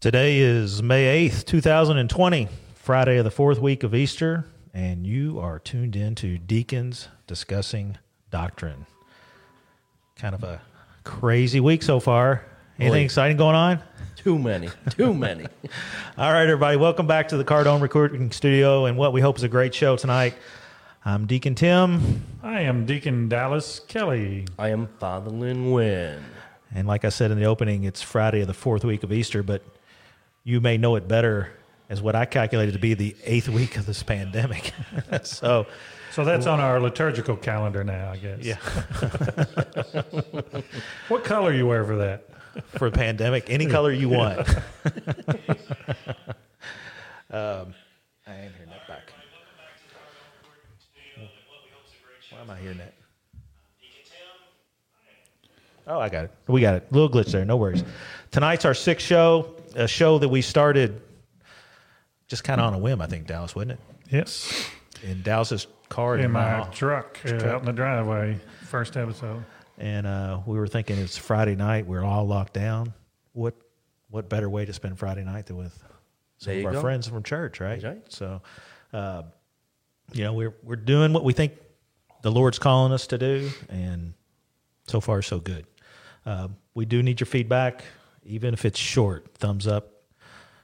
Today is May 8th, 2020, Friday of the fourth week of Easter, and you are tuned in to Deacons Discussing Doctrine. Kind of a crazy week so far. Anything Boy. exciting going on? Too many, too many. All right, everybody, welcome back to the Cardone Recording Studio and what we hope is a great show tonight. I'm Deacon Tim, I am Deacon Dallas Kelly. I am Father Lynn Wen. and like I said in the opening, it's Friday of the fourth week of Easter, but you may know it better as what I calculated to be the eighth week of this pandemic. so, So that's on our liturgical calendar now, I guess. yeah, What color you wear for that? for a pandemic, any color you want. um, I ain't hearing that back. Why am I hearing that? Oh, I got it. We got it. A little glitch there. No worries. Tonight's our sixth show, a show that we started just kind of on a whim, I think, Dallas, wasn't it? Yes. In Dallas's car In my office. truck uh, out in the driveway. First episode. and uh, we were thinking it's Friday night. We're all locked down. What what better way to spend Friday night than with some of our go. friends from church, right? Right. So, uh, you know, we're we're doing what we think the Lord's calling us to do, and so far so good. Uh, we do need your feedback, even if it's short. Thumbs up,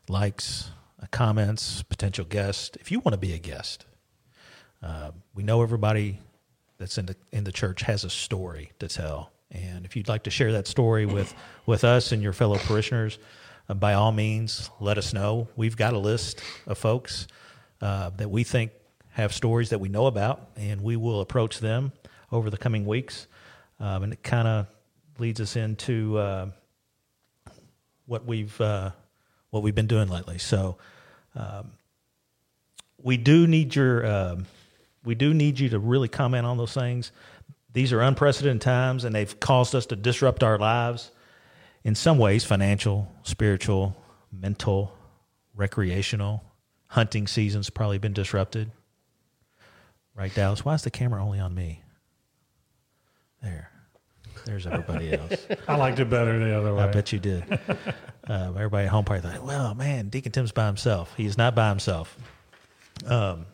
likes, uh, comments, potential guest. If you want to be a guest, uh, we know everybody that's in the in the church has a story to tell, and if you'd like to share that story with with us and your fellow parishioners, uh, by all means, let us know. We've got a list of folks uh, that we think have stories that we know about, and we will approach them over the coming weeks. Um, and it kind of leads us into uh, what we've uh, what we've been doing lately. So we do need your um, we do need you to really comment on those things. These are unprecedented times, and they've caused us to disrupt our lives in some ways: financial, spiritual, mental, recreational. Hunting season's probably been disrupted. Right, Dallas? Why is the camera only on me? There, there's everybody else. I liked it better the other way. I bet you did. uh, everybody at home probably thought, well, man, Deacon Tim's by himself. He's not by himself. Um,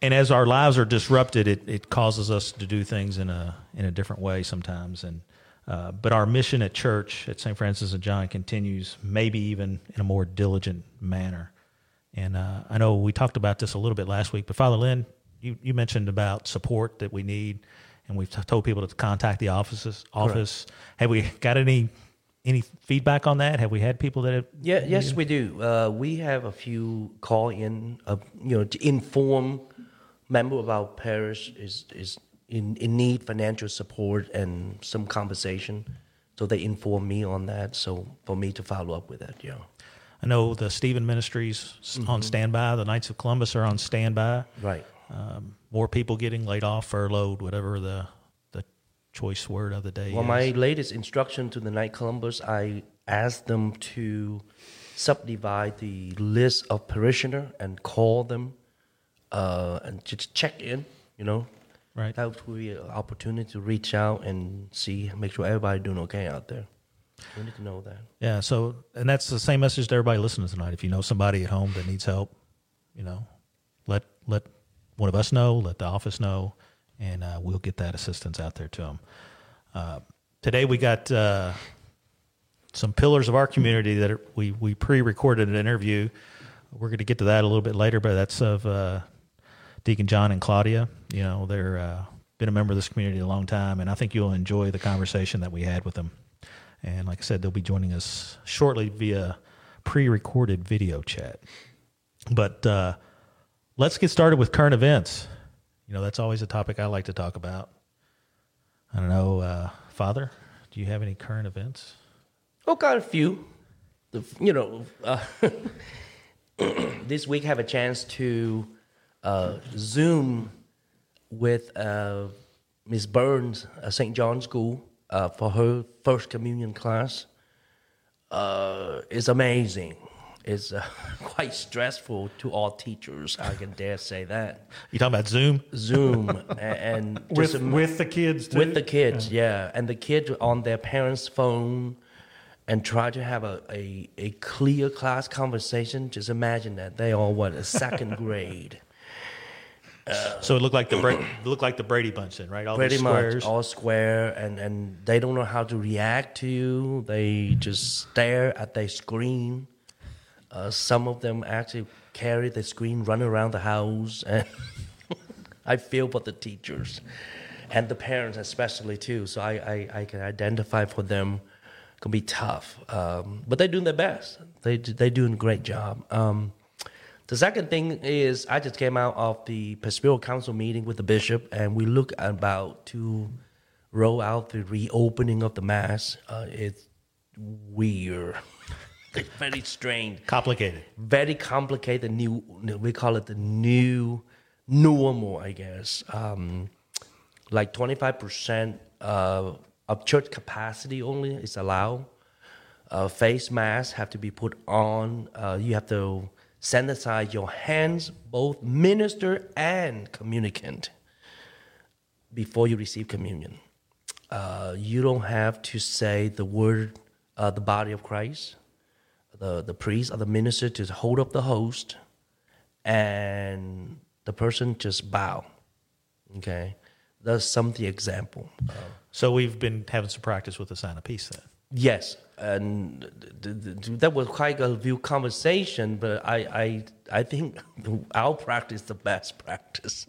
and as our lives are disrupted, it, it causes us to do things in a in a different way sometimes. And uh, but our mission at church at St. Francis of John continues, maybe even in a more diligent manner. And uh, I know we talked about this a little bit last week, but Father Lynn, you, you mentioned about support that we need, and we've told people to contact the offices. Office. Have we got any any feedback on that? Have we had people that have? Yeah, yes, we do. Uh, we have a few call in, uh, you know, to inform member of our parish is is in, in need financial support and some compensation. So they inform me on that. So for me to follow up with that, yeah. I know the Stephen Ministries s- on standby. The Knights of Columbus are on standby. Right. Um, more people getting laid off, furloughed, whatever the the choice word of the day Well, is. my latest instruction to the Knight Columbus, I asked them to subdivide the list of parishioner and call them uh, and just check in. You know, right. that would be an opportunity to reach out and see, make sure everybody doing okay out there. We need to know that. Yeah. So, and that's the same message to everybody listening tonight. If you know somebody at home that needs help, you know, let let one of us know, let the office know, and uh, we'll get that assistance out there to them. Uh, today we got uh, some pillars of our community that are, we we pre-recorded an interview. We're going to get to that a little bit later, but that's of uh, Deacon John and Claudia. You know, they're uh, been a member of this community a long time, and I think you'll enjoy the conversation that we had with them. And like I said, they'll be joining us shortly via pre-recorded video chat. But uh, let's get started with current events. You know, that's always a topic I like to talk about. I don't know, uh, Father, do you have any current events? Oh, got a few. The, you know, uh, this week have a chance to uh, Zoom with uh, Miss Burns at St. John's School uh, for her first communion class. Uh, it's amazing. It's uh, quite stressful to all teachers. I can dare say that. You talking about Zoom? Zoom a- and with just with the kids too. with the kids, yeah. and the kids on their parents' phone, and try to have a, a, a clear class conversation. Just imagine that they all what a second grade. So it looked like the Bra- looked like the Brady Bunch then, right? All pretty squares. much all square and and they don't know how to react to you they just stare at their screen uh, some of them actually carry the screen run around the house and i feel for the teachers and the parents especially too so i i, I can identify for them It can be tough um, but they're doing their best they they're doing a great job um, the second thing is I just came out of the Pastoral Council meeting with the bishop, and we look about to roll out the reopening of the mass. Uh, it's weird. Very strange, Complicated. very complicated. New, we call it the new normal, I guess. Um, like twenty five percent of church capacity only is allowed. Uh, face masks have to be put on. Uh, you have to sanitize your hands, both minister and communicant, before you receive communion. Uh, you don't have to say the word, uh, the body of Christ. The, the priest or the minister to hold up the host, and the person just bow. Okay, that's some the example. Uh, So we've been having some practice with the sign of peace then. Yes, and th- th- th- that was quite a few conversation, but I, I, I think our practice the best practice.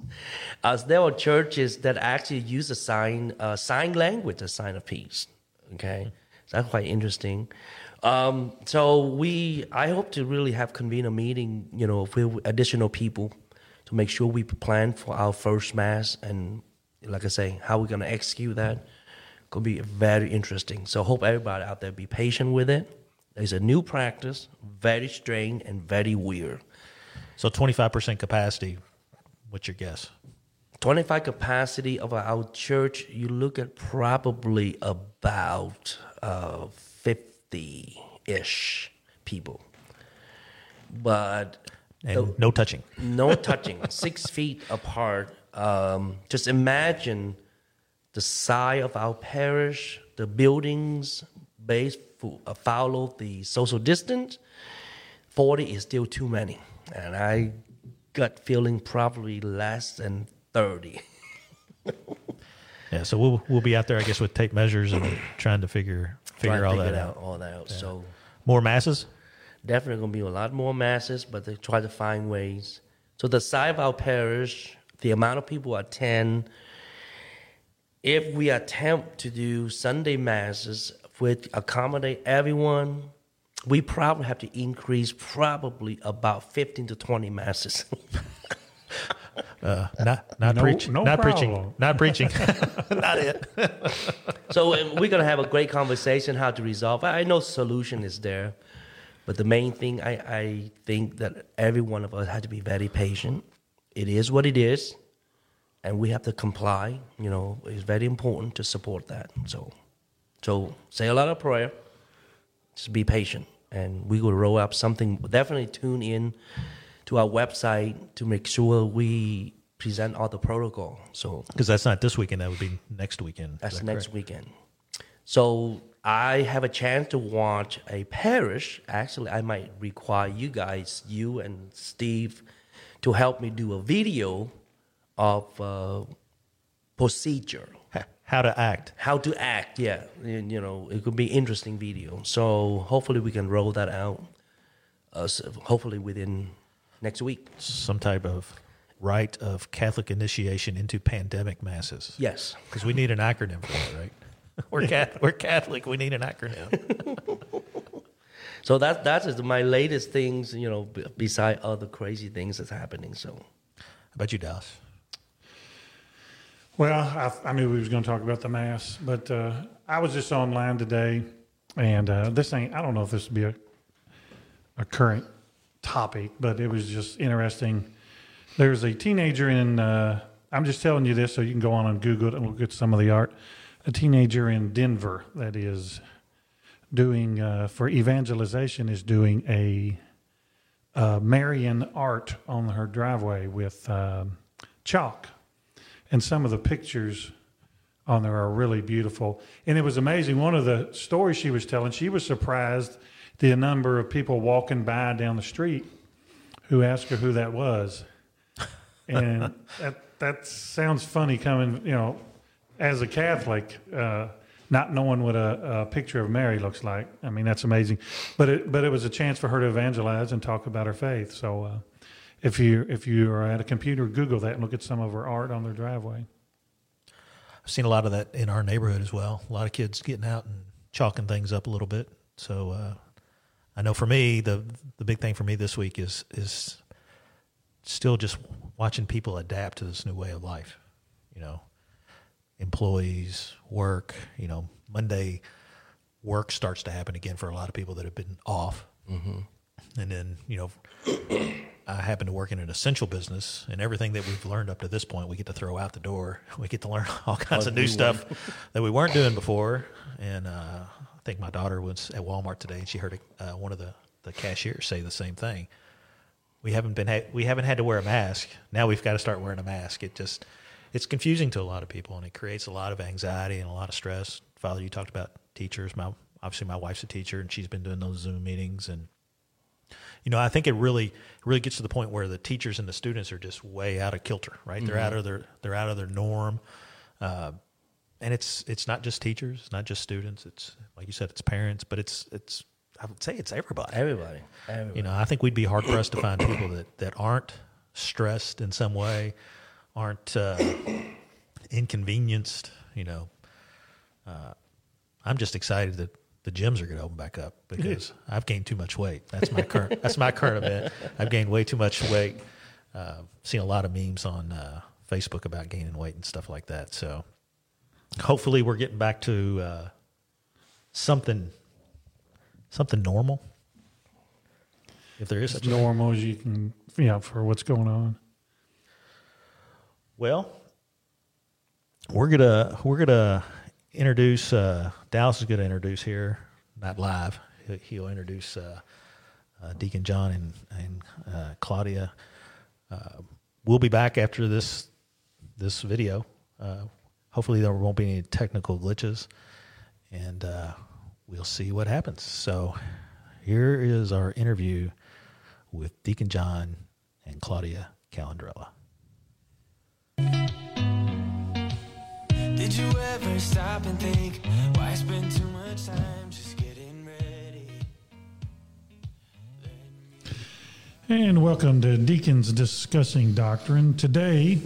As there are churches that actually use a sign, uh, sign language, a sign of peace. Okay, so that's quite interesting. Um, so we, I hope to really have convene a meeting, you know, with additional people to make sure we plan for our first mass and, like I say, how we're gonna execute that gonna be very interesting. So hope everybody out there be patient with it. It's a new practice, very strange and very weird. So 25% capacity. What's your guess? 25 capacity of our church, you look at probably about uh, 50 ish people. But And no touching. no touching, six feet apart. Um, just imagine the size of our parish, the buildings based for, uh, follow the social distance. Forty is still too many, and I gut feeling probably less than thirty. Yeah, so we'll we'll be out there, I guess, with tape measures and trying to figure figure to all that out. all that out. So More masses. definitely gonna be a lot more masses, but they try to find ways. So the size of our parish, the amount of people attend. If we attempt to do Sunday masses which accommodate everyone, we probably have to increase probably about fifteen to twenty masses. Uh, not not No- preaching. no not preaching. problem. Not preaching. not it. so we're gonna have a great conversation how to resolve. I know solution is there, but the main thing I, I think that every one of us had to be very patient. It is what it is, and we have to comply. You know, it's very important to support that. So, so say a lot of prayer. Just be patient, and we will roll up something. Definitely tune in to our website to make sure we present all the protocol. So Because that's not this weekend. That would be next weekend. That's that next correct? weekend. So I have a chance to watch a parish. Actually, I might require you guys, you and Steve, to help me do a video of uh, procedure, How to act. how to act. Yeah, you you know, it could be interesting video. So hopefully we can roll that out. Uh, so hopefully within next week. Some type of rite of Catholic initiation into pandemic masses. Yes. Because we need an acronym for that, right? We're Catholic. We're Catholic. We need an acronym. So that that is my latest things. You know, b- beside other crazy things that's happening. So. How about you, Dallas? Well, I, I knew we was going to talk about the mass, but uh, I was just online today, and uh, this ain't. I don't know if this would be a a current topic, but it was just interesting. There's a teenager in. Uh, I'm just telling you this so you can go on and Google it and look at some of the art. A teenager in Denver that is doing uh, for evangelization is doing a uh, Marian art on her driveway with um, chalk and some of the pictures on there are really beautiful. And it was amazing. One of the stories she was telling, she was surprised the number of people walking by down the street who asked her who that was. And that that sounds funny coming, you know, as a Catholic, uh, not knowing what a, a, picture of Mary looks like. I mean, that's amazing. But it but it was a chance for her to evangelize and talk about her faith. So uh, if you if you are at a computer, Google that and look at some of her art on their driveway. I've seen a lot of that in our neighborhood as well. A lot of kids getting out and chalking things up a little bit. So uh, I know for me, the the big thing for me this week is is still just watching people adapt to this new way of life. You know, employees, work. You know, Monday work starts to happen again for a lot of people that have been off. Mm-hmm. And then you know, I happen to work in an essential business, and everything that we've learned up to this point, we get to throw out the door. We get to learn all kinds of new stuff that we weren't doing before. And uh, think my daughter was at Walmart today, and she heard uh, one of the the cashiers say the same thing we haven't been ha- we haven't had to wear a mask. Now we've got to start wearing a mask. It just it's confusing to a lot of people, and it creates a lot of anxiety and a lot of stress. Father, you talked about teachers. My obviously my wife's a teacher, and she's been doing those Zoom meetings, and you know I think it really really gets to the point where the teachers and the students are just way out of kilter. Right? Mm-hmm. They're out of their they're out of their norm. Uh, and it's it's not just teachers, it's not just students. It's like you said, it's parents, but it's it's I would say it's everybody. Everybody. everybody. You know, I think we'd be hard pressed to find people that, that aren't stressed in some way, aren't uh, inconvenienced. You know, uh, I'm just excited that the gyms are going to open back up because I've gained too much weight. That's my current. that's my current event. I've gained way too much weight. Uh, seen a lot of memes on uh, Facebook about gaining weight and stuff like that. So hopefully, we're getting back to uh, something something normal? If there is such normal as you can, yeah, for what's going on. Well, we're gonna we're gonna introduce uh, Dallas is gonna introduce here, not live. He'll, introduce uh, uh, Deacon John and and uh, Claudia. Uh, we'll be back after this this video. Uh, hopefully, there won't be any technical glitches, and we'll see what happens. So here is our interview with Deacon John and Claudia Calandrella. Did you ever stop and think why spend too much time just getting ready? And welcome to Deacons Discussing Doctrine. Today,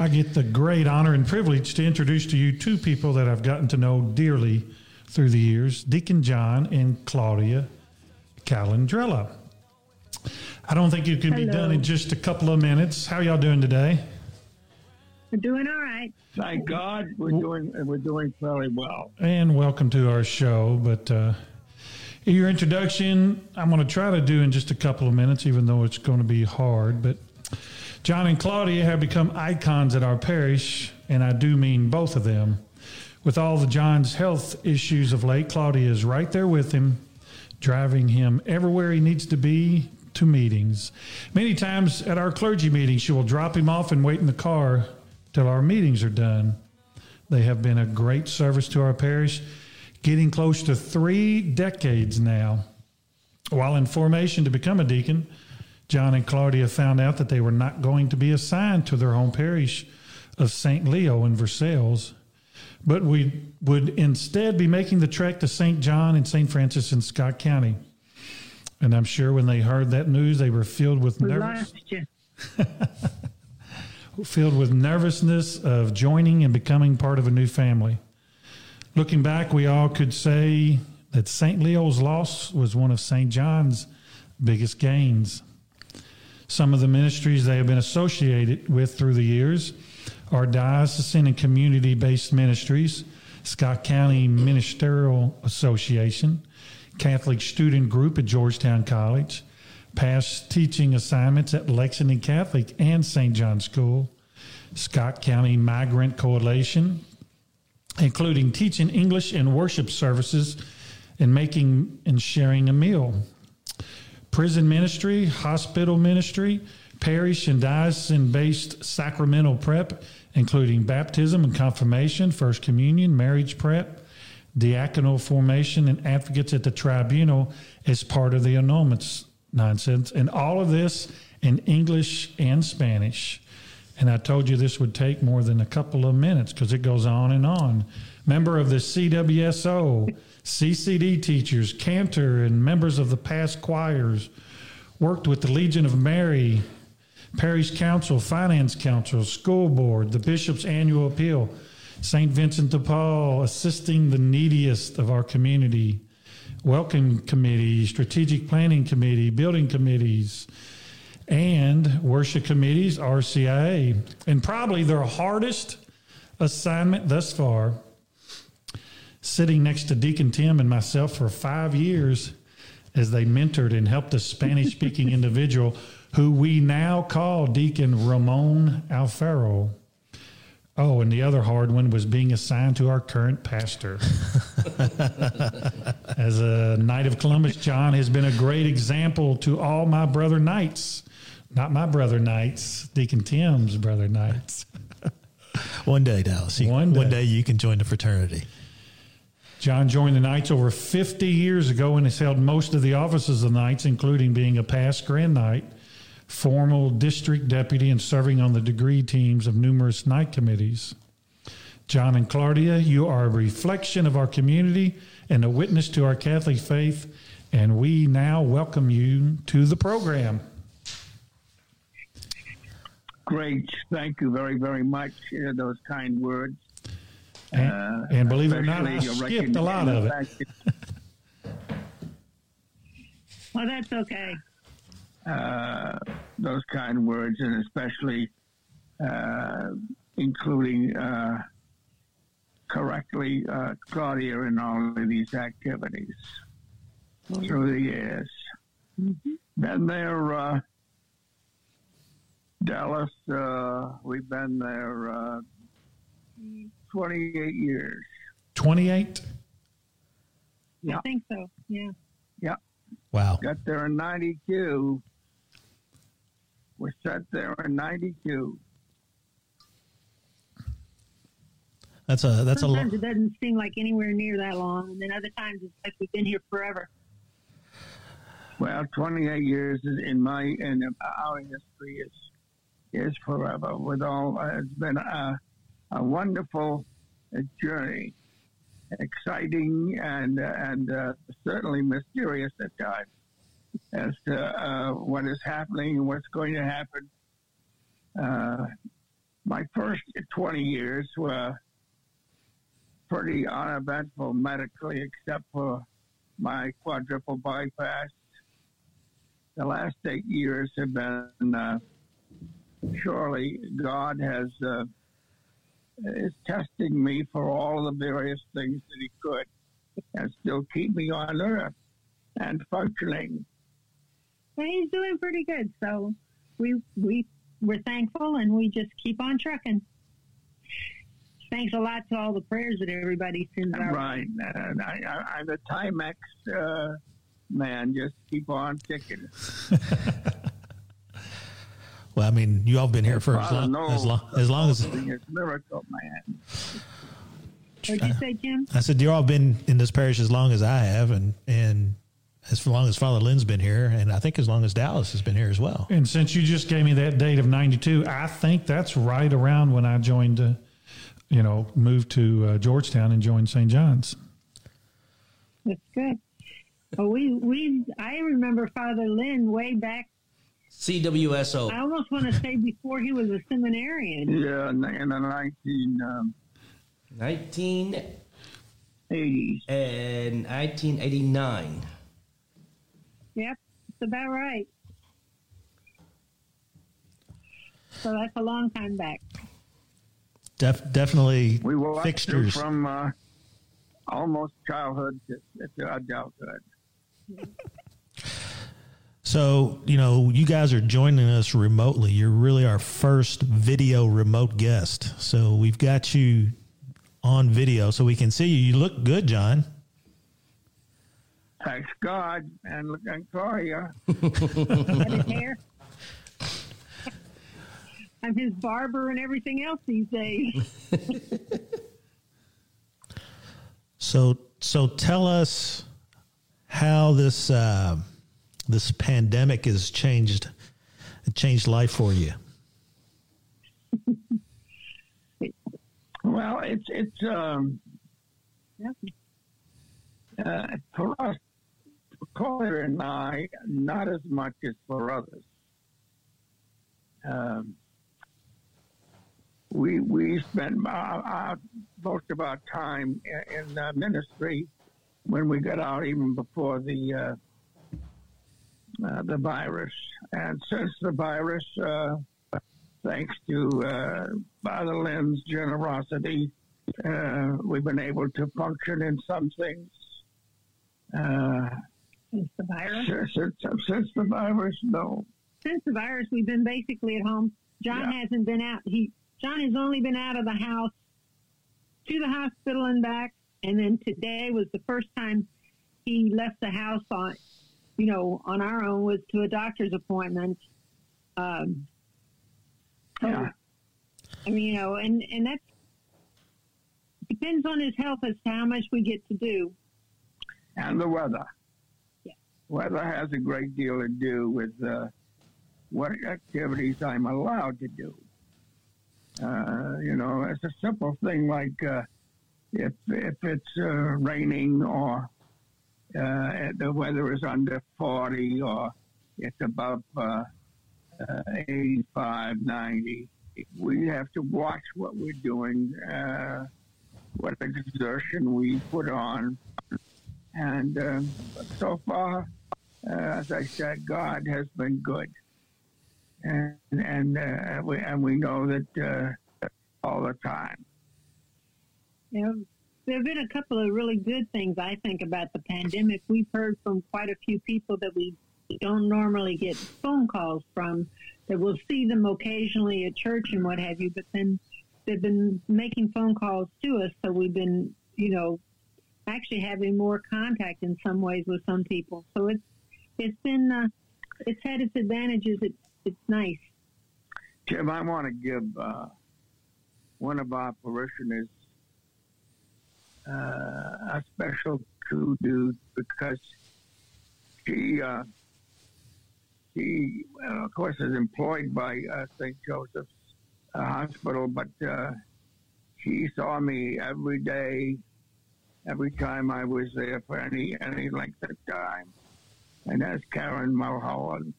I get the great honor and privilege to introduce to you two people that I've gotten to know dearly through the years, Deacon John and Claudia Calandrella. I don't think it can Hello. be done in just a couple of minutes. How y'all doing today? We're doing all right. Thank God, we're doing we're doing fairly well. And welcome to our show. But uh, your introduction, I'm going to try to do in just a couple of minutes, even though it's going to be hard. But John and Claudia have become icons at our parish, and I do mean both of them. With all the John's health issues of late, Claudia is right there with him, driving him everywhere he needs to be to meetings. Many times at our clergy meetings, she will drop him off and wait in the car till our meetings are done. They have been a great service to our parish, getting close to three decades now. While in formation to become a deacon, John and Claudia found out that they were not going to be assigned to their home parish of St. Leo in Versailles but we would instead be making the trek to St. John and St. Francis in Scott County. And I'm sure when they heard that news, they were filled with nervous, filled with nervousness of joining and becoming part of a new family. Looking back, we all could say that St. Leo's loss was one of St. John's biggest gains. Some of the ministries they have been associated with through the years are diocesan and community based ministries, Scott County Ministerial Association, Catholic Student Group at Georgetown College, past teaching assignments at Lexington Catholic and St. John School, Scott County Migrant Coalition, including teaching English and worship services and making and sharing a meal. Prison ministry, hospital ministry, parish and diocesan based sacramental prep, including baptism and confirmation, First Communion, marriage prep, diaconal formation, and advocates at the tribunal as part of the annulments nonsense. And all of this in English and Spanish. And I told you this would take more than a couple of minutes because it goes on and on. Member of the CWSO, CCD teachers, cantor, and members of the past choirs worked with the Legion of Mary, Parish Council, Finance Council, School Board, the Bishop's Annual Appeal, St. Vincent de Paul, assisting the neediest of our community, Welcome Committee, Strategic Planning Committee, Building Committees, and Worship Committees, RCIA. And probably their hardest assignment thus far, sitting next to Deacon Tim and myself for five years as they mentored and helped a Spanish speaking individual who we now call Deacon Ramon Alfaro. Oh, and the other hard one was being assigned to our current pastor. As a Knight of Columbus, John has been a great example to all my brother knights. Not my brother knights, Deacon Tim's brother knights. One day, Dallas. You, One day. one day you can join the fraternity. John joined the Knights over 50 years ago and has held most of the offices of the Knights, including being a past Grand Knight, formal district deputy, and serving on the degree teams of numerous Knight committees. John and Claudia, you are a reflection of our community and a witness to our Catholic faith, and we now welcome you to the program. Great. Thank you very, very much. Uh, those kind words. And, Uh, and believe it or not, I skipped a lot of it. recognizing the fact Well, that's okay. Uh, those kind words, and especially uh, including uh, correctly uh, Claudia in all of these activities through the years. Been there, uh, Dallas. Uh, we've been there uh, 28 years. 28? Yeah. I think so. Yeah. Yeah. Wow. Got there in 92. We sat there in 92. That's a that's a lo- Sometimes it doesn't seem like anywhere near that long, and then other times it's like we've been here forever. Well, 28 years is in my in our history is is forever. With all, uh, it's been a, a wonderful uh, journey, exciting and and uh, certainly mysterious at times as to uh, what is happening and what's going to happen. Uh, my first 20 years were pretty uneventful medically, except for my quadruple bypass. The last eight years have been uh, surely God has uh, is testing me for all the various things that He could, and still keep me on earth and functioning. But he's doing pretty good, so we we we're thankful, and we just keep on trucking. Thanks a lot to all the prayers that everybody sends out. Right, and I, I, I'm the Timex uh, man. Just keep on ticking. well. I mean, you all have been here for as long as long knows as long as miracle man. What'd you say, Jim? I said. You all have been in this parish as long as I have, and and as long as Father Lynn's been here, and I think as long as Dallas has been here as well. And since you just gave me that date of 92, I think that's right around when I joined, uh, you know, moved to uh, Georgetown and joined St. John's. That's good. Well, we we I remember Father Lynn way back. CWSO. I almost want to say before he was a seminarian. Yeah, in the, in 19 um, 19 80s. and 1989. Yep, it's about right. So that's a long time back. Def, definitely We watched it fixtures. from uh, almost childhood to, to adulthood. So, you know, you guys are joining us remotely. You're really our first video remote guest. So we've got you on video so we can see you. You look good, John. Thanks God and look for you. Got hair. I'm his barber and everything else these days. So so tell us how this uh, this pandemic has changed changed life for you. Well, it's it's um, uh, for us, for Claudia and I, not as much as for others. Um, we we spent our, our, most of our time in, in uh, ministry when we got out, even before the uh, the virus, and since the virus, uh, thanks to uh, Father Lynn's generosity, uh, we've been able to function in some things. Uh, Since the virus, since, since the virus, no. since the virus, we've been basically at home. John Yeah. hasn't been out. He John has only been out of the house to the hospital and back, and then today was the first time he left the house on, you know, on our own was to a doctor's appointment. Um, Yeah. I mean, you know, and and that's depends on his health as to how much we get to do. and the weather. Yeah. Weather has a great deal to do with uh, what activities I'm allowed to do. Uh, you know, it's a simple thing like uh, if if it's uh, raining or the weather is under 40 or it's above uh, uh, 85, 90, we have to watch what we're doing, uh, what exertion we put on. And so far, uh, as I said, God has been good, and and uh, we and we know that uh, all the time. Know, there have been a couple of really good things I think about the pandemic. We've heard from quite a few people that we don't normally get phone calls from, that we'll see them occasionally at church and what have you, but then they've been making phone calls to us, so we've been, you know, actually having more contact in some ways with some people. So it's it's been uh, it's had its advantages. It's it's nice. Jim, I want to give uh, one of our parishioners a special kudos because she, uh, she, of course, is employed by uh, St. Joseph's uh, Hospital, but uh, she saw me every day, every time I was there for any any length of time, and that's Karen Mulholland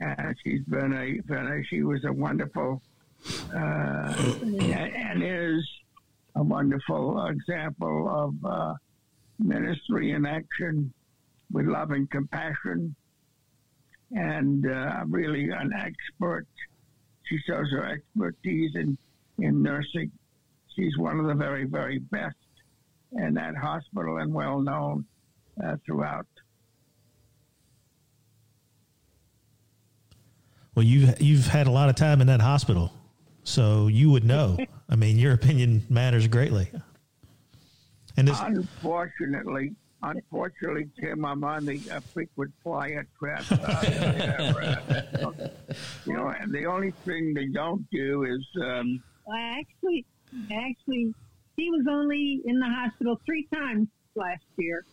and she's been a, been a she was a wonderful uh, and is a wonderful example of uh, ministry in action with love and compassion. And uh, really an expert. She shows her expertise in, in nursing. She's one of the very very best in that hospital and well known uh, throughout. Well, you you've had a lot of time in that hospital, so you would know. I mean, your opinion matters greatly. And this, Unfortunately, unfortunately, Tim, I'm on the uh, frequent flyer trap. Uh, you know, and the only thing they don't do is um, Well, actually, actually, he was only in the hospital three times last year.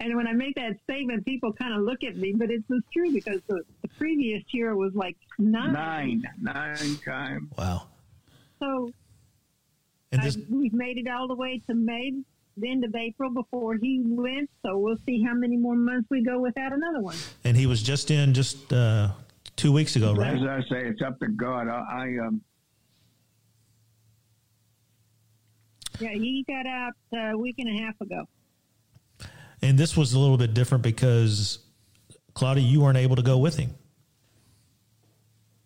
And when I make that statement, people kind of look at me, but it's just true because the, the previous year was like nine. nine, nine times. wow. So And I, we've made it all the way to May, the end of April before he went. So we'll see how many more months we go without another one. and he was just in just uh, two weeks ago, right? As? I say, it's up to God. I, I um, Yeah, he got out uh, a week and a half ago. And this was a little bit different because Claudia, you weren't able to go with him.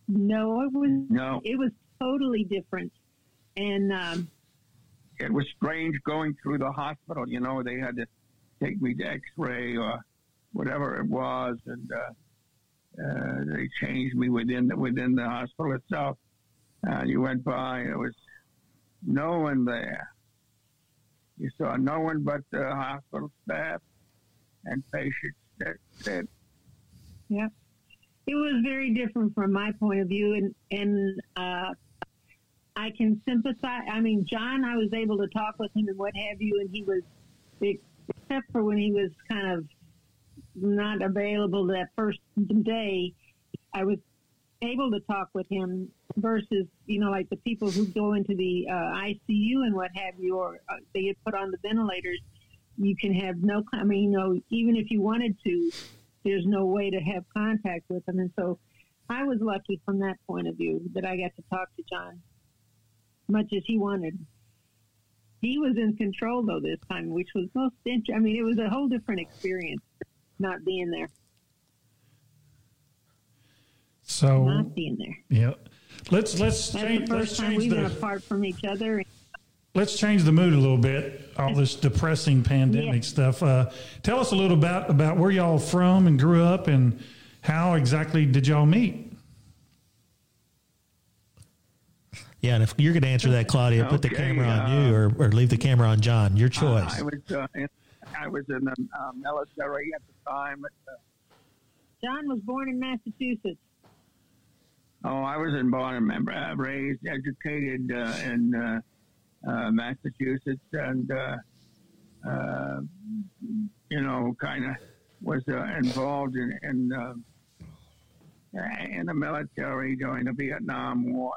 No, it was no, it was totally different. And um, it was strange going through the hospital. You know, they had to take me to X-ray or whatever it was, and uh, uh, they changed me within the, within the hospital itself. Uh, you went by, there was no one there. You saw no one but the hospital staff and patients. That's it. Yeah. it was very different from my point of view, and and uh, I can sympathize. I mean, John, I was able to talk with him and what have you, and he was, except for when he was kind of not available that first day, I was able to talk with him versus, you know, like the people who go into the uh, ICU and what have you, or uh, they get put on the ventilators. You can have no, I mean, you know, even if you wanted to, there's no way to have contact with them. And so I was lucky from that point of view that I got to talk to John much as he wanted. He was in control though this time, which was most interesting. I mean, it was a whole different experience not being there. So not being there. Yeah. Let's let's That's change. the Let's first time we've been apart from each other. Let's change the mood a little bit. All this depressing pandemic Yeah. stuff. Uh, tell us a little about about where y'all from and grew up, and how exactly did y'all meet? Yeah, and if you're going to answer that, Claudia, put the camera on uh, you or, or leave the camera on John. Your choice. I was uh, in, I was in the uh, military at the time. But, uh, John was born in Massachusetts. Oh, I was in born and uh, raised, educated uh, in uh, uh, Massachusetts, and uh, uh, you know, kind of was involved in in, uh, in the military during the Vietnam War.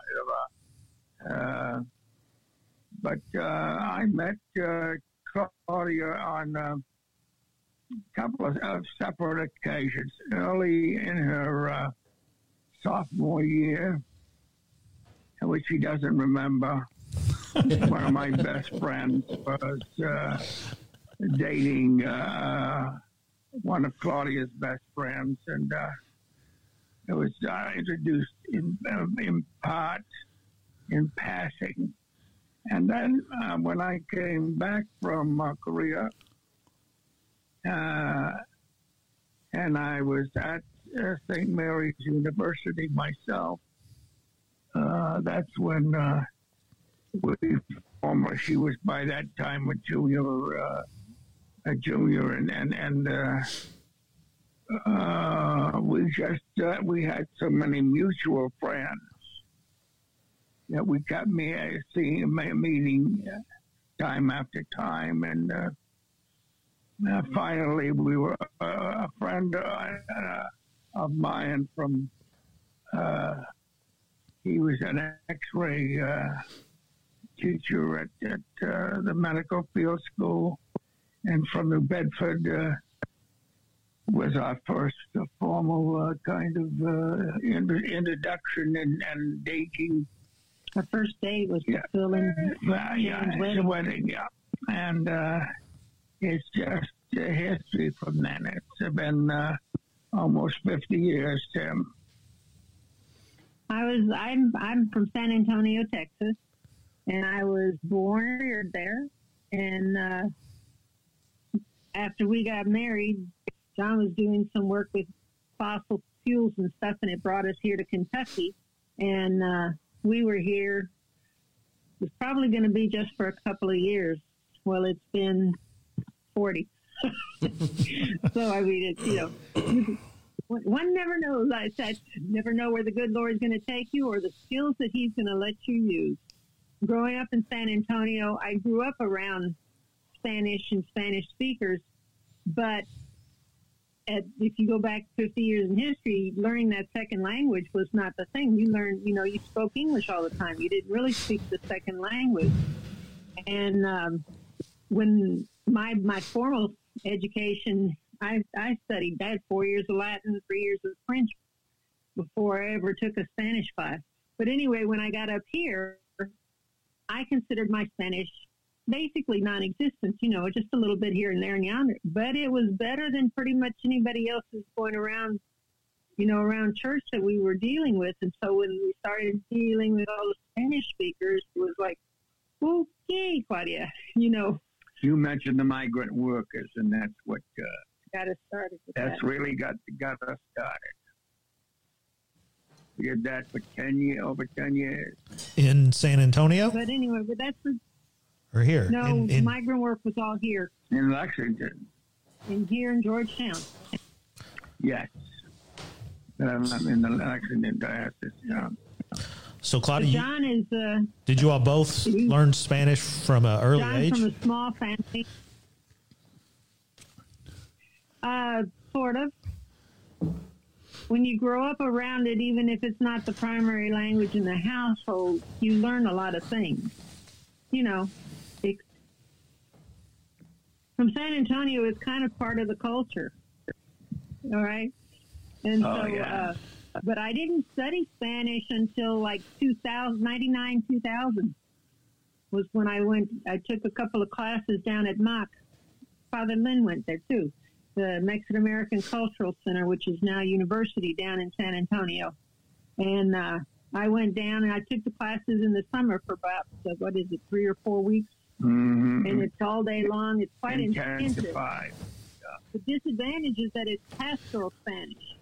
Uh, but uh, I met Claudia on a couple of separate occasions. Early in her uh, sophomore year, which he doesn't remember, one of my best friends was uh, dating uh, one of Claudia's best friends, and uh, it was uh, introduced in, in part in passing. And then uh, when I came back from uh, Korea, uh, and I was at uh, St. Mary's University myself, uh, that's when uh, we formed. She was by that time a junior, uh, a junior, and and and. Uh, uh, we just uh, we had so many mutual friends that we kept me seeing me- meeting time after time, and uh, finally we were uh, a friend uh, of mine from. Uh, he was an X-ray uh, teacher at, at uh, the medical field school, and from New Bedford. Uh, was our first uh, formal uh, kind of uh, in- introduction and, and dating Our first date was Yeah. fulfilling yeah, wedding. wedding, yeah. And uh, it's just history from then. It's been uh, almost 50 years, Tim. I was I'm I'm from San Antonio, Texas, and I was born there. And uh, after we got married, John was doing some work with fossil fuels and stuff, and it brought us here to Kentucky. And uh, we were here. It was probably going to be just for a couple of years. Well, it's been forty. so I mean, it's you know one never knows. I said, never know where the good Lord's going to take you or the skills that He's going to let you use. Growing up in San Antonio, I grew up around Spanish and Spanish speakers, but at, if you go back 50 years in history, learning that second language was not the thing. You learned, you know, you spoke English all the time. You didn't really speak the second language. And um, when my my formal education, I I studied that four years of Latin, three years of French before I ever took a Spanish class. But anyway, when I got up here, I considered my Spanish basically non-existent. You know, just a little bit here and there and yonder. But it was better than pretty much anybody else's going around. You know, around church that we were dealing with, and so when we started dealing with all the Spanish speakers, it was like, okay, Claudia, you know, You mentioned the migrant workers, and that's what uh, got us started that's that. really got got us started. We did that for 10 years, over 10 years. in San Antonio But anyway, but that's the, or here? no in, in, migrant work was all here, In Lexington, in here in Georgetown. yes. that I'm not in the Lexington diocese. Yeah. So, Claudia, you- John is uh, did you all both learn Spanish from an early John's age? from a small family. Uh, sort of. When you grow up around it, even if it's not the primary language in the household, you learn a lot of things. You know, it's, from San Antonio, it's kind of part of the culture. All right, and Oh, so, yeah. uh, but I didn't study Spanish until like 2000, 99, 2000 was when I went. I took a couple of classes down at Mock. Father Lynn went there too, the Mexican American Cultural Center, which is now university down in San Antonio. And uh, I went down and I took the classes in the summer for about uh, what is it, three or four weeks, Mm-hmm. and it's all day long. It's quite And 10 to intensive. 5. The disadvantage is that it's pastoral Spanish.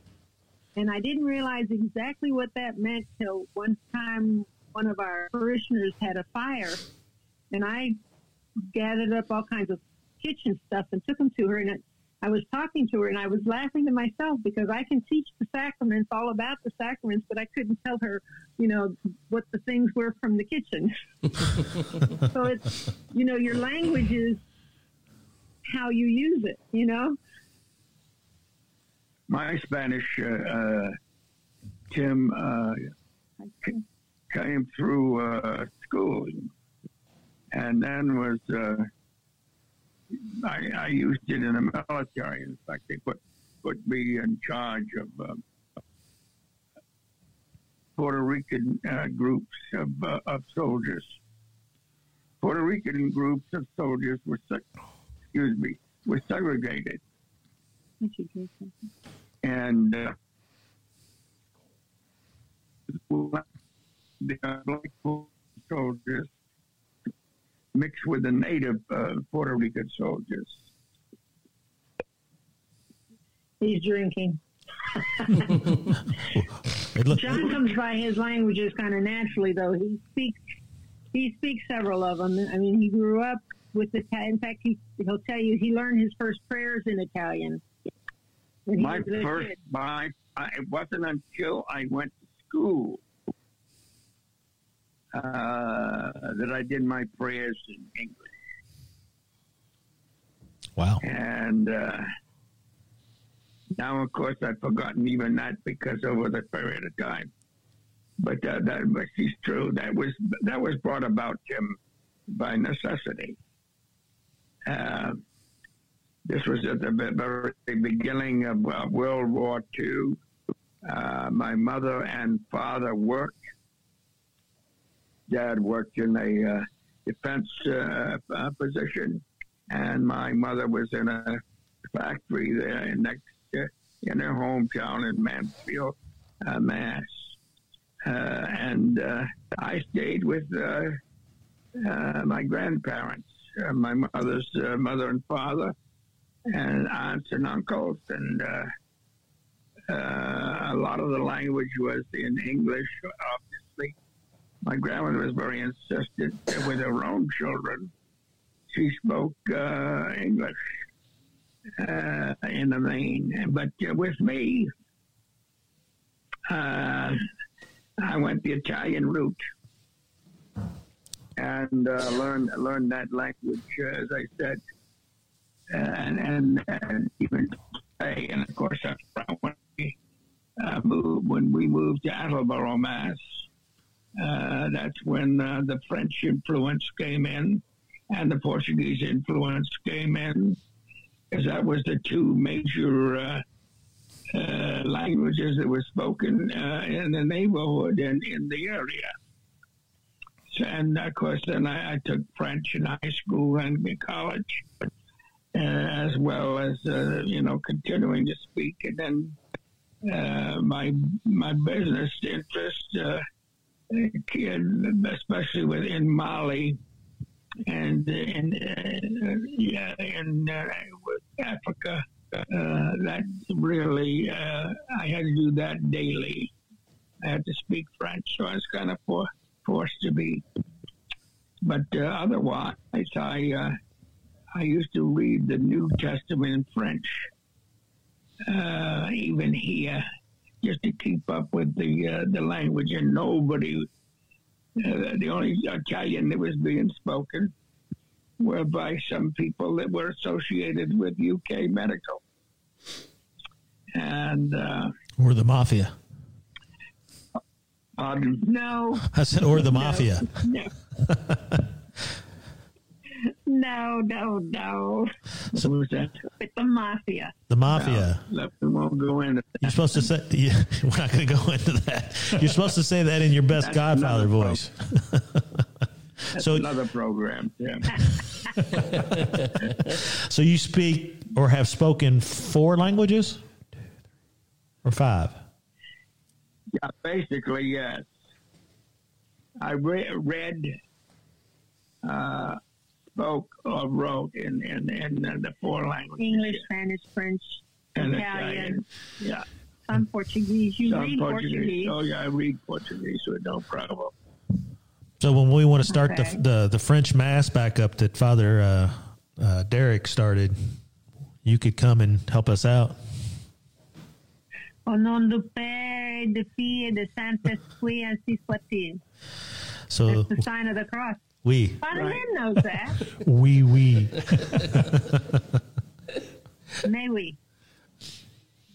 And I didn't realize exactly what that meant till one time one of our parishioners had a fire. And I gathered up all kinds of kitchen stuff and took them to her. And I- was talking to her and I was laughing to myself because I can teach the sacraments, all about the sacraments, but I couldn't tell her, you know, what the things were from the kitchen. so it's, you know, your language is how you use it, you know? My Spanish, uh, uh, Tim, uh, came through uh, school and then was, uh, I, I used it in the military. In fact, they put, put me in charge of um, Puerto Rican uh, groups of, uh, of soldiers. Puerto Rican groups of soldiers were, seg- excuse me, were segregated. I should drink something. And uh, the black soldiers mixed with the native uh, Puerto Rican soldiers. He's drinking. It John comes by his languages kind of naturally, though. He speaks he speaks several of them. I mean, he grew up with Italian. In fact, he, he'll tell you he learned his first prayers in Italian. When he My first, kid. my, I, it wasn't until I went to school uh, that I did my prayers in English. wow. And uh, now, of course, I've forgotten even that because over the period of time. But uh, that but she's true. That was that was brought about, Jim, by necessity. This was at the very beginning of World War II. Uh, my mother and father worked. Dad worked in a uh, defense uh, uh, position, and my mother was in a factory there next uh, in her hometown in Mansfield, uh, Mass. And I stayed with my grandparents, my mother's mother and father, and aunts and uncles, and uh, uh, a lot of the language was in English, obviously. My grandmother was very insistent that with her own children, she spoke uh, English uh, in the main. But uh, with me, uh, I went the Italian route and learned learned that language, as I said, and and, and even today. And of course, that's when we uh, moved when we moved to Attleboro, Mass. Uh, that's when uh, the French influence came in and the Portuguese influence came in, because that was the two major uh, uh, languages that were spoken uh, in the neighborhood and in the area. And of course, then I, I took French in high school and in college, as well as uh, you know continuing to speak. And then uh, my my business interest, uh, especially within Mali and in uh, yeah in uh, Africa. Uh, that really, uh, I had to do that daily. I had to speak French, so I was kind of for, forced to be. But uh, otherwise, I uh, I used to read the New Testament in French, uh, even here, just to keep up with the uh, the language, and nobody. Uh, the only Italian that was being spoken were by some people that were associated with UK medical, and uh, Or the mafia. um, no, I said, or the mafia. No. no, no, no. what was that? With the mafia. The mafia. No, we won't go into that. You're supposed to say, yeah, we're not going to go into that. You're supposed to say that in your best That's Godfather voice. That's So- another program. Yeah. So you speak or have spoken four languages or five? Yeah, basically, yes. I re- read, uh, spoke, or wrote in, in, in uh, the four languages. English, Spanish, French, and Italian, Yeah, some Portuguese. You some read Portuguese. Portuguese. Oh, yeah, I read Portuguese with no problem. So when we want to start Okay. the, the the French mass back up that Father uh, uh, Derek started, you could come and help us out. Au nom du Père, et du Fils, et de Saint-Esprit, ainsi soit-il. So That's the sign of the cross. We Father Right. Lynn knows that. we we May we?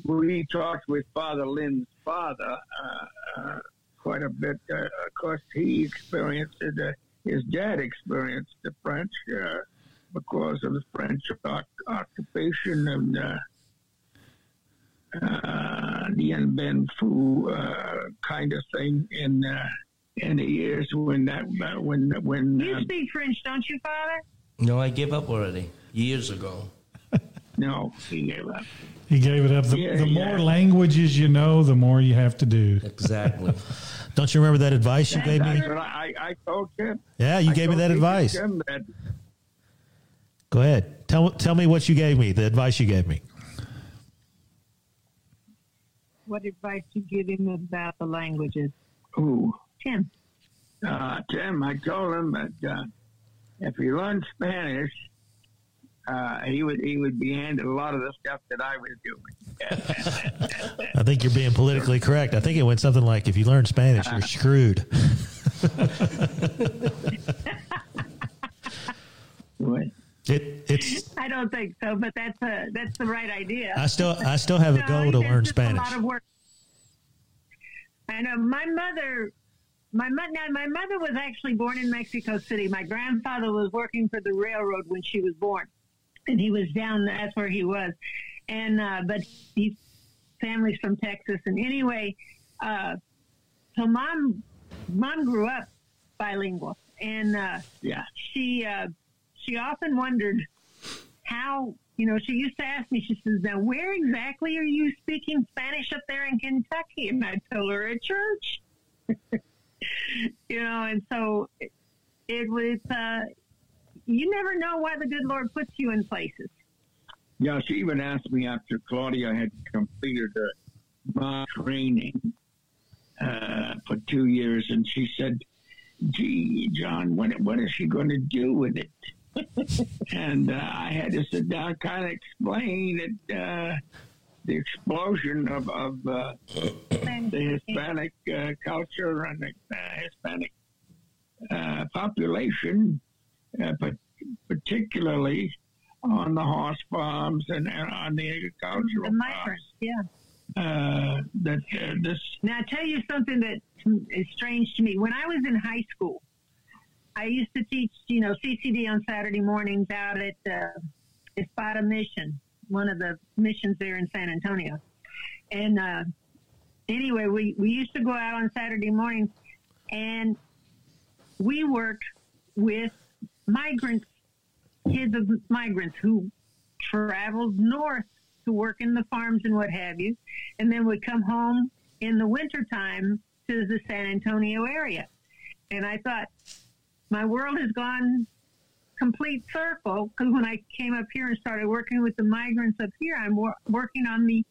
We talked with Father Lynn's father uh, uh, quite a bit. Uh, of course, he experienced. Uh, his dad experienced the French uh, because of the French oc- occupation and uh, uh, Dien Bien Phu uh, kind of thing in uh, in the years when that when when You uh, speak French, don't you, Father? No, I gave up already years ago. no he gave up. He gave it up. The, Yeah, the yeah. more languages you know, the more you have to do. Exactly. don't you remember that advice you gave me? I, I I told him. Yeah, you I gave me that advice. That Go ahead. Tell tell me what you gave me. The advice you gave me. What advice you give him about the languages? Ooh. Tim. uh, Tim, I told him that uh, if he learned Spanish, uh, he would he would be handed a lot of the stuff that I was doing. I think you're being politically correct. I think it went something like, "If you learn Spanish, you're screwed." What? It it's. I don't think so, but that's a that's the right idea. I still I still have a goal to learn it's A lot Spanish. of work. I know my mother. My mo- now my mother was actually born in Mexico City. My grandfather was working for the railroad when she was born, and he was down. That's where he was, and uh, but he family's from Texas. And anyway, uh, so mom mom grew up bilingual, and uh, Yeah. she uh, she often wondered how you know she used to ask me she says now where exactly are you speaking spanish up there in kentucky and i told her at church you know and so it, it was uh you never know why the good lord puts you in places Yeah, she even asked me after Claudia had completed her my training uh, for two years, and she said, "Gee, John, what what is she going to do with it?" and uh, I had to sit down, kind of explain it, uh, the explosion of of uh, the Hispanic uh, culture and the uh, Hispanic uh, population, uh, but particularly on the horse farms and uh, on the agricultural the migrants yeah farms. Uh, that uh, this Now, I'll tell you something that is strange to me. When I was in high school, I used to teach, you know, CCD on Saturday mornings out at uh, Espada Mission, one of the missions there in San Antonio. And uh, anyway, we, we used to go out on Saturday mornings and we worked with migrants, kids of migrants who traveled north to work in the farms and what have you, and then would come home in the wintertime to the San Antonio area. And I thought, my world has gone complete circle because when I came up here and started working with the migrants up here, I'm wor- working on the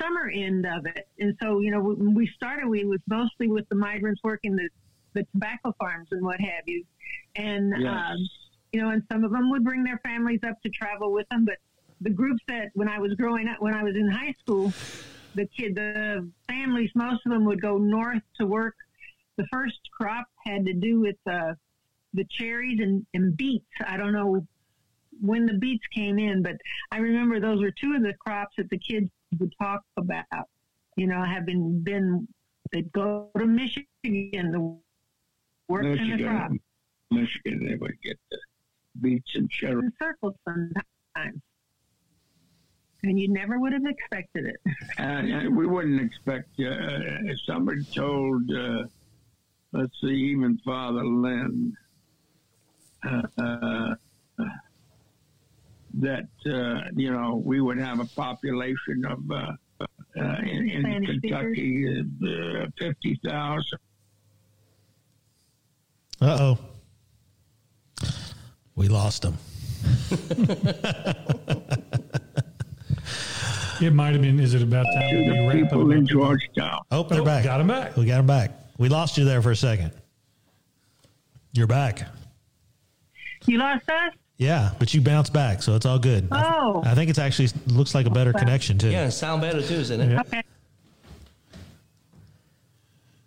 summer end of it. And so, you know, when we started, we was mostly with the migrants working the, the tobacco farms and what have you. And, Yes. um, you know, and some of them would bring their families up to travel with them. But the groups that when I was growing up, when I was in high school, the kid, the families, most of them would go north to work. The first crop had to do with uh, the cherries and, and beets. I don't know when the beets came in, but I remember those were two of the crops that the kids would talk about. You know, having been, they'd go to Michigan to work in the crop. Michigan, they would get the beets and cherries. in circles sometimes. And you never would have expected it. And we wouldn't expect uh, if somebody told, uh, let's see, even Father Lynn, uh, uh, that uh, you know we would have a population of uh, uh, in, in Kentucky uh, fifty thousand. Uh oh. We lost them. It might have been. Is it about time To to be the wrapping people in up? Georgetown. Oh, they're Oh, back. got 'em back. We got them back. We lost you there for a second. You're back. You lost us? Yeah, but you bounced back, so it's all good. I th- Oh. I think it's actually looks like a better connection too. Yeah, sound better too, isn't it? Yeah. Okay.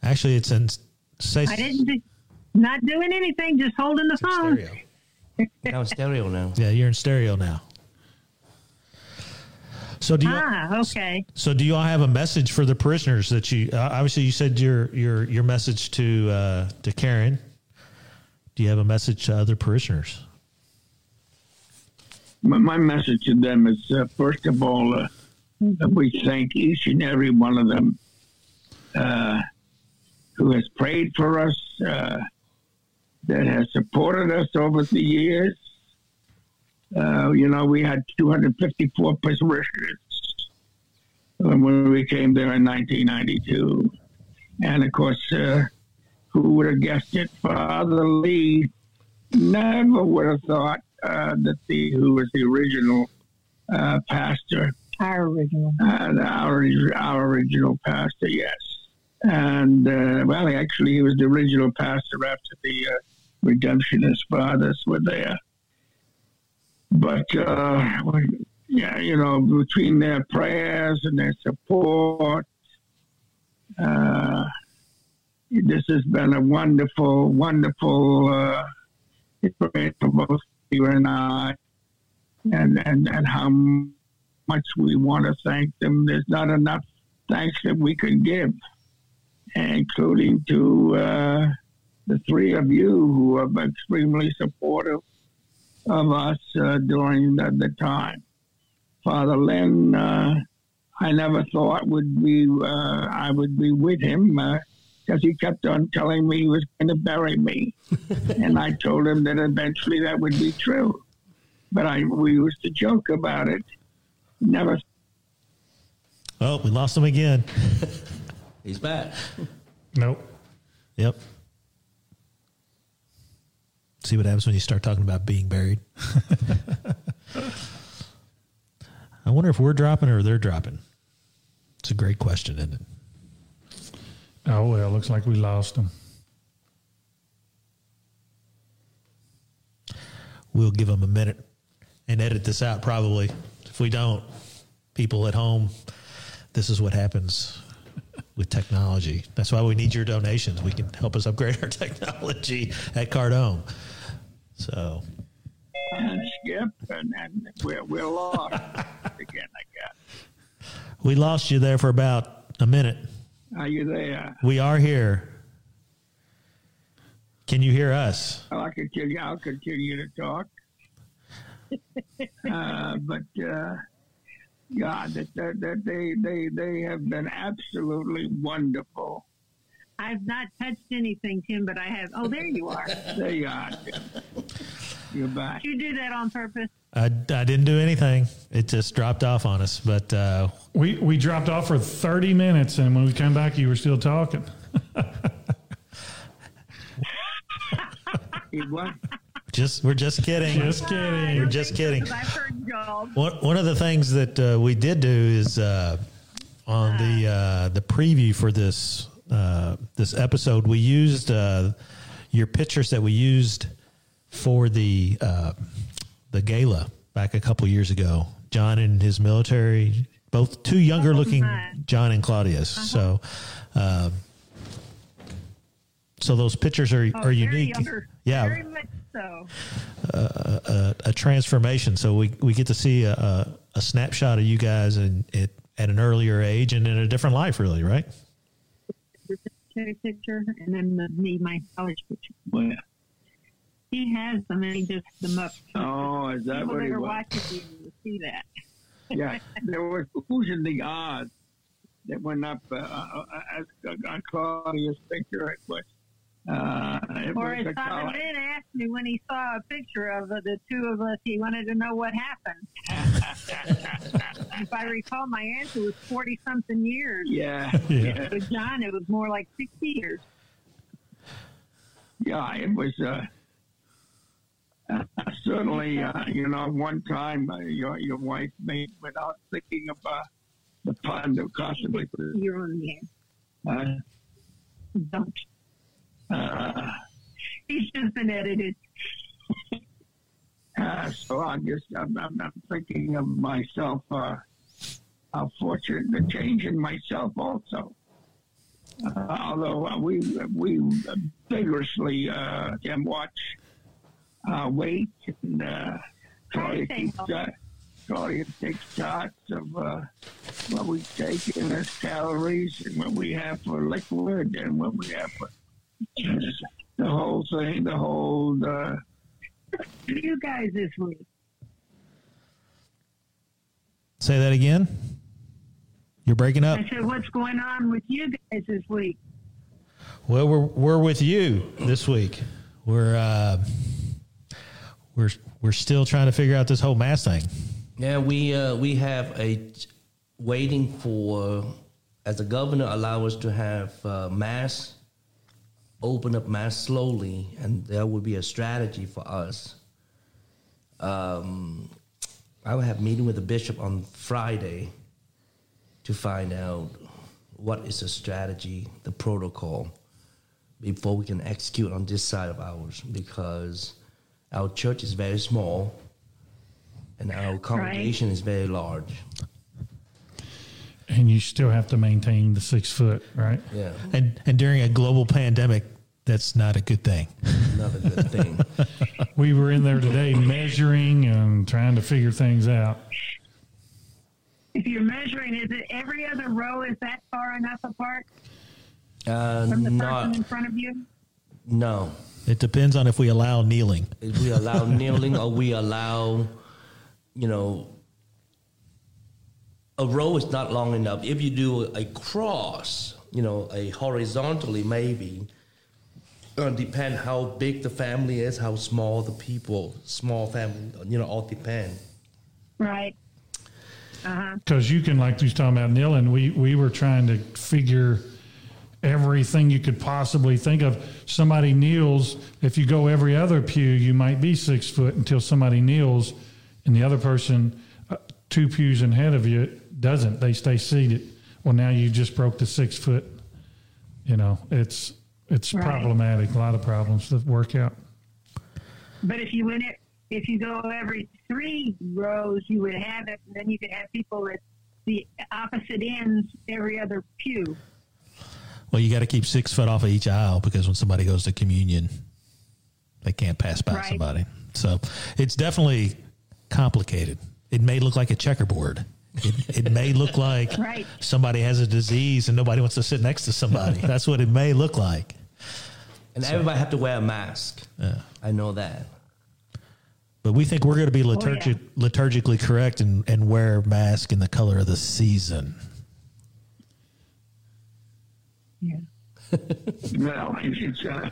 Actually, it's in say I didn't do, not doing anything, just holding the phone. stereo. Now it's stereo now. Yeah, you're in stereo now. So do you? Ah, okay. So do you all have a message for the parishioners that you? Uh, obviously, you said your your your message to uh, to Karen. Do you have a message to other parishioners? My, message to them is uh, first of all, uh, we thank each and every one of them uh, who has prayed for us, uh, that has supported us over the years. Uh, you know, we had 254 parishioners when we came there in 1992. And of course, uh, who would have guessed it? Father Lee never would have thought uh, that the who was the original uh, pastor, Our original. uh, our our original pastor, yes, and uh, well, actually, he was the original pastor after the uh, Redemptorist fathers were there. But uh, yeah, you know, between their prayers and their support, uh, this has been a wonderful, wonderful uh, experience for both you and I, and, and, and how much we want to thank them. There's not enough thanks that we can give, including to uh, the three of you who have been extremely supportive of us uh, during the, the time. Father Lynn, uh, I never thought would be uh, I would be with him because he kept on telling me he was going to bury me, and I told him that eventually that would be true. But I we used to joke about it. Never Oh, we lost him again. He's back. Nope. Yep. See what happens when you start talking about being buried. I wonder if we're dropping or they're dropping. It's a great question, isn't it? Oh well, looks like we lost them. We'll give them a minute and edit this out probably. If we don't, people at home, this is what happens with technology. That's why we need your donations. We can help us upgrade our technology at Cardome. So, and skip, and, and we're, we're lost again, I guess. we lost you there for about a minute. Are you there? We are here. Can you hear us? I'll continue, I'll continue to talk. uh, but, uh, yeah, that, that, that they, they, they have been absolutely wonderful. I've not touched anything, Tim, but I have. Oh, there you are. There you are. Tim. You're back. Did you do that on purpose? I, I didn't do anything. It just dropped off on us. But uh, We we dropped off for thirty minutes, and when we came back, you were still talking. He just we're just kidding. Just kidding. We're just kidding. I've heard y'all. One, one of the things that uh, we did do is uh, on the uh, the preview for this uh, this episode, we used uh, your pictures that we used for the uh, the gala back a couple years ago. John and his military both two younger Oh, looking my. John and Claudia's. So, um, so those pictures are Oh, are very unique. younger. Yeah, Very much so. a, a transformation. So we we get to see a, a, a snapshot of you guys and at, at an earlier age and in a different life, really, right? The picture and then the, me, my college picture. Well, He has them and he just them up. oh, is that People what that he are was? watching you will see that. yeah, there was who's in the odds that went up uh, uh, as on Claudia's picture. It was uh, it Or was as a Simon color. Lynn asked me when he saw a picture of the, the two of us, he wanted to know what happened. if I recall, my answer was 40 something years. Yeah, Yeah. With John, it was more like 60 years. yeah, it was. Uh, uh, certainly, uh, you know, one time uh, your your wife made without thinking of uh, the pun that possibly. You're on the air. Uh, Don't. uh, He's just been edited. Uh, so I'm just I'm, I'm, I'm thinking of myself. Uh, how fortunate the change in myself also. Uh, although we we vigorously uh, watch uh, weight and uh, to keep keeps uh, Claudia takes charts of uh, what we take in as calories and what we have for liquid and what we have for the whole thing, the whole. Uh, You guys this week. Say that again. You're breaking up. I said, what's going on with you guys this week? Well, we're we're with you this week. We're uh, we're we're still trying to figure out this whole mask thing. Yeah, we uh, we have a waiting for as the governor allow us to have uh, mass open up mass slowly, and there will be a strategy for us. Um, I will have a meeting with the bishop on Friday to find out what is the strategy, the protocol, before we can execute on this side of ours because our church is very small and our congregation is very large. And you still have to maintain the six foot, right? Yeah, And and during a global pandemic, that's not a good thing. another good thing. We were in there today measuring and trying to figure things out. If you're measuring, is it every other row? Is that far enough apart Uh, from the person in front of you? no. It depends on if we allow kneeling. If we allow kneeling or we allow, you know, a row is not long enough. If you do a cross, you know, a horizontally maybe, uh, depend how big the family is, how small the people, small family, you know, all depend. Right. Uh huh. Because you can, like you was talking about kneeling, we, we were trying to figure everything you could possibly think of. Somebody kneels, if you go every other pew, you might be six foot until somebody kneels, and the other person, uh, two pews ahead of you, doesn't. They stay seated. Well, now you just broke the six foot. You know, it's it's Right. problematic. A lot of problems that work out. But if you win it, if you go every three rows, you would have it, and then you could have people at the opposite ends every other pew. Well, you got to keep six foot off of each aisle because when somebody goes to communion, they can't pass by Right. somebody. So it's definitely complicated. It may look like a checkerboard. It, it may look like Right. somebody has a disease and nobody wants to sit next to somebody. That's what it may look like. And everybody have to wear a mask. I know that. But we think we're going to be Oh, yeah. liturgically correct and, and wear a mask in the color of the season. Yeah. Well, it's, uh,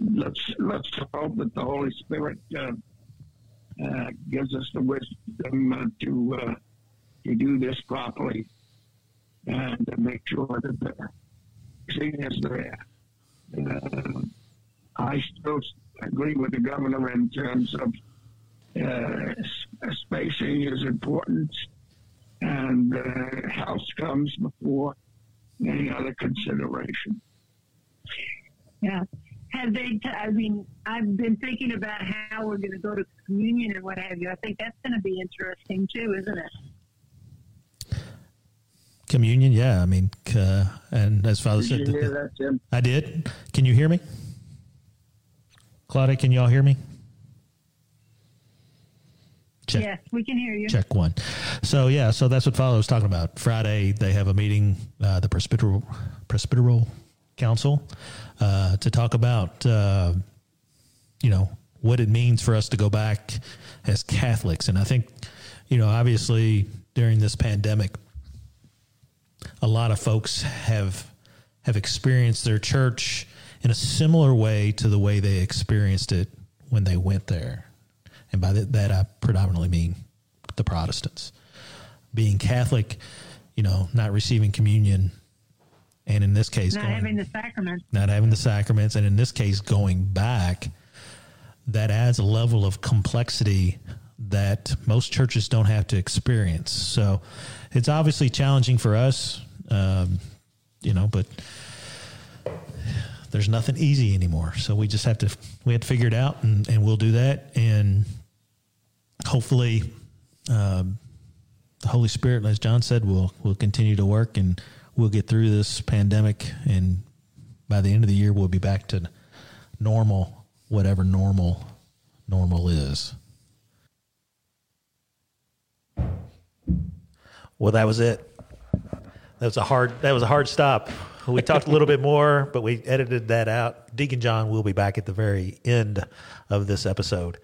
let's let's hope that the Holy Spirit uh, uh, gives us the wisdom uh, to uh, to do this properly and to make sure that the vaccine is there. Uh, I still agree with the governor in terms of spacing is important, and health comes before any other consideration. Yeah. Have they? T- I mean, I've been thinking about how we're going to go to communion and what have you. I think that's going to be interesting too, isn't it? Communion, yeah. I mean, uh, and as Father Did said, you the- hear the- that, Jim? I did. Can you hear me? Claudia, can y'all hear me? Check. Yes, we can hear you. Check one. So yeah, so that's what Father was talking about. Friday they have a meeting, uh, the Presbyteral Presbyteral Council, uh, to talk about uh, you know what it means for us to go back as Catholics, and I think you know obviously during this pandemic, a lot of folks have have experienced their church in a similar way to the way they experienced it when they went there. And by that, that I predominantly mean the Protestants. Being Catholic, you know, not receiving communion, and in this case, Not going, having the sacraments. not having the sacraments, and in this case, going back, that adds a level of complexity that most churches don't have to experience. So it's obviously challenging for us, um, you know, but there's nothing easy anymore. So we just have to we have to figure it out, and, and we'll do that. And hopefully, um, the Holy Spirit, as John said, will will continue to work, and we'll get through this pandemic. And by the end of the year, we'll be back to normal, whatever normal normal is. Well, that was it. That was a hard. That was a hard stop. We talked a little bit more, but we edited that out. Deacon John will be back at the very end of this episode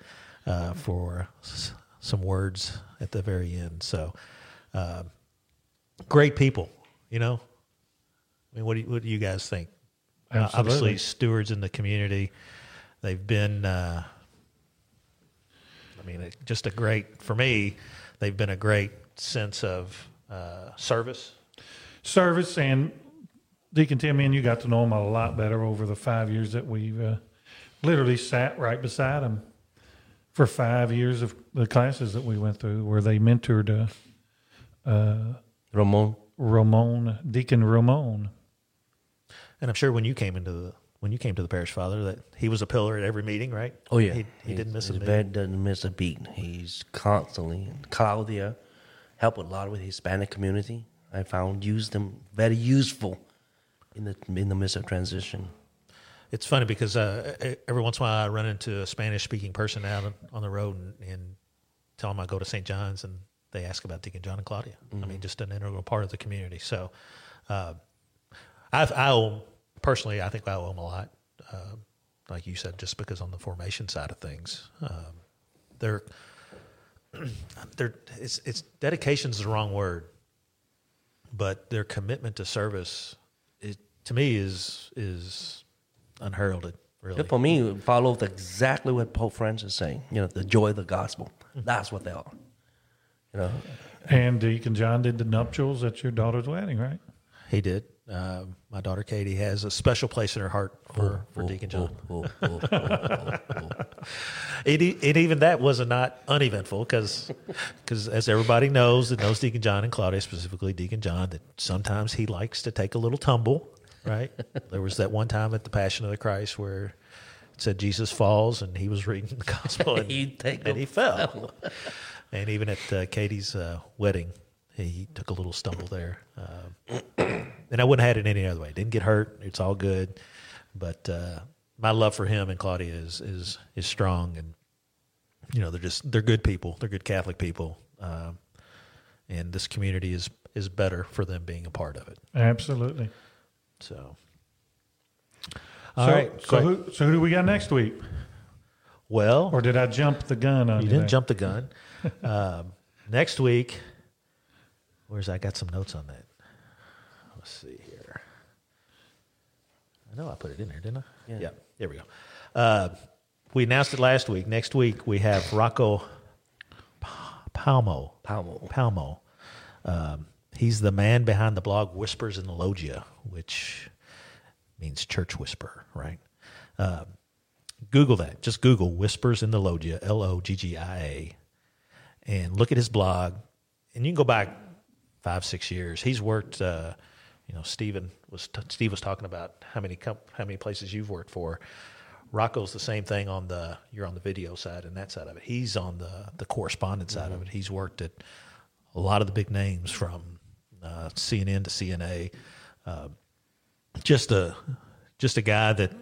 uh, for s- some words at the very end. So, uh, great people, you know. I mean, what do you, what do you guys think? Uh, obviously, stewards in the community. They've been. Uh, I mean, it- just a great for me. They've been a great sense of uh, service. service and Deacon Timmy and you got to know him a lot better over the five years that we've uh, literally sat right beside him for five years of the classes that we went through where they mentored uh, Ramon. Ramon, Deacon Ramon. And I'm sure when you came into the when you came to the parish father that he was a pillar at every meeting, right? Oh yeah, he, he didn't miss a His meeting. bed doesn't miss a beat. He's constantly Claudia helped a lot with the Hispanic community. I found used them very useful in the in the midst of transition. It's funny because uh, every once in a while I run into a Spanish speaking person out on- the road and, and tell them I go to St. John's and they ask about Deacon John and Claudia. I mean, just an integral part of the community. So, uh, I've, I owe personally, I think I owe them a lot. Uh, like you said, just because on the formation side of things, um, they're they're it's it's dedication is the wrong word, but their commitment to service, it, to me, is is unheralded. Really, For me, it followed exactly what Pope Francis is saying. You know, the joy of the gospel. That's what they are. You know, And Deacon John did the nuptials at your daughter's wedding, right? he did. Uh, my daughter Katie has a special place in her heart for, for Deacon John. Oh, oh, oh, oh, oh. It, e- it even that was not uneventful because as everybody knows that knows Deacon John and Claudia specifically Deacon John that sometimes he likes to take a little tumble. Right? there was that one time at the Passion of the Christ where it said Jesus falls and he was reading the gospel and, He'd take and he fell. and even at uh, Katie's uh, wedding, he took a little stumble there. Uh, and I wouldn't have had it any other way. Didn't get hurt. It's all good. But uh, my love for him and Claudia is is is strong, and you know they're just they're good people. They're good Catholic people, um, and this community is is better for them being a part of it. Absolutely. So, all so, right. So who, so who do we got next week? well, Or did I jump the gun on you you? didn't there? jump the gun. um, next week, where's I got some notes on that. Let's see here. I know I put it in there, didn't I? Yeah. yeah there we go. Uh, we announced it last week. Next week we have Rocco Palmo. Palmo. Palmo. Um, he's the man behind the blog Whispers in the Loggia, which means church whisper, right? Um, Google that. Just Google Whispers in the Loggia, L O G G I A, and look at his blog. And you can go back five, six years. He's worked. Uh, you know, Stephen was Steve was talking about how many comp- how many places you've worked for. Rocco's the same thing on the you're on the video side and that side of it. He's on the the correspondence side of it. He's worked at a lot of the big names from uh, CNN to CNA. Uh, just a just a guy that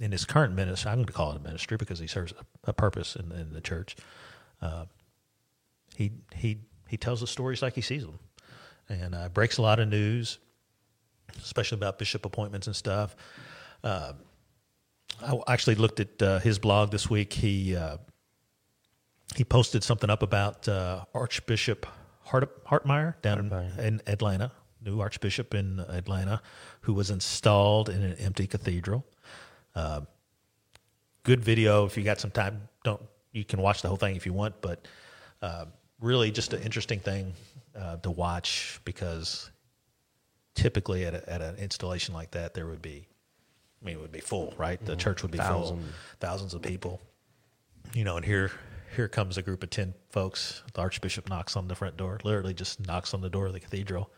in his current ministry, I'm going to call it a ministry because he serves a, a purpose in, in, the church. Uh, he he he tells the stories like he sees them, and uh, breaks a lot of news, especially about bishop appointments and stuff. Uh, I actually looked at uh, his blog this week. He uh, he posted something up about uh, Archbishop Hart- Hartmayer down in, in Atlanta, new Archbishop in Atlanta, who was installed in an empty cathedral. Uh, good video. If you got some time, don't you can watch the whole thing if you want. But uh, really, just an interesting thing uh, to watch because typically at, a, at an installation like that, there would be, I mean, it would be full, right? The mm-hmm. church would be Thousand. full, thousands of people. You know, and here here comes a group of 10 folks. The Archbishop knocks on the front door, literally just knocks on the door of the cathedral.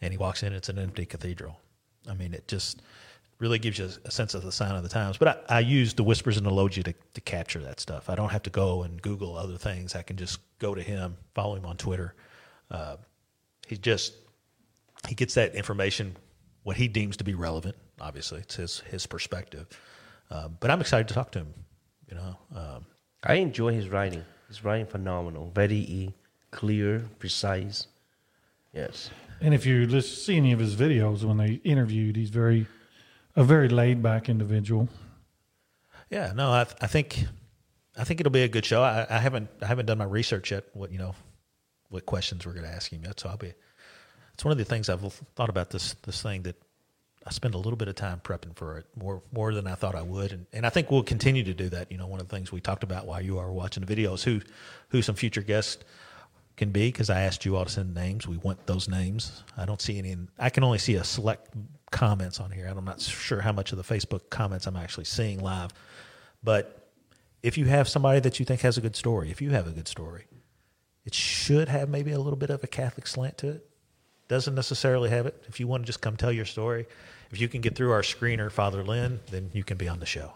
And he walks in, it's an empty cathedral. I mean, it just really gives you a sense of the sign of the times. But I, I use the whispers and the Loggia to, to capture that stuff. I don't have to go and Google other things. I can just go to him, follow him on Twitter. Uh, he just he gets that information what he deems to be relevant. Obviously, it's his his perspective. Um, but I'm excited to talk to him. You know, um, I enjoy his writing. His writing phenomenal, very clear, precise. Yes. And if you see any of his videos when they interviewed, he's very a very laid back individual. Yeah, no, I, I think I think it'll be a good show. I, I, haven't I haven't done my research yet. What you know, what questions we're going to ask him yet. So I'll be. It's one of the things I've thought about this this thing that I spend a little bit of time prepping for it more more than I thought I would, and, and I think we'll continue to do that. You know, one of the things we talked about while you are watching the videos, who who some future guests can be, because I asked you all to send names. We want those names. I don't see any. I can only see a select comments on here. I'm not sure how much of the Facebook comments I'm actually seeing live, but if you have somebody that you think has a good story, if you have a good story, it should have maybe a little bit of a Catholic slant to it doesn't necessarily have it. If you want to just come tell your story, if you can get through our screener, Father Lynn, then you can be on the show.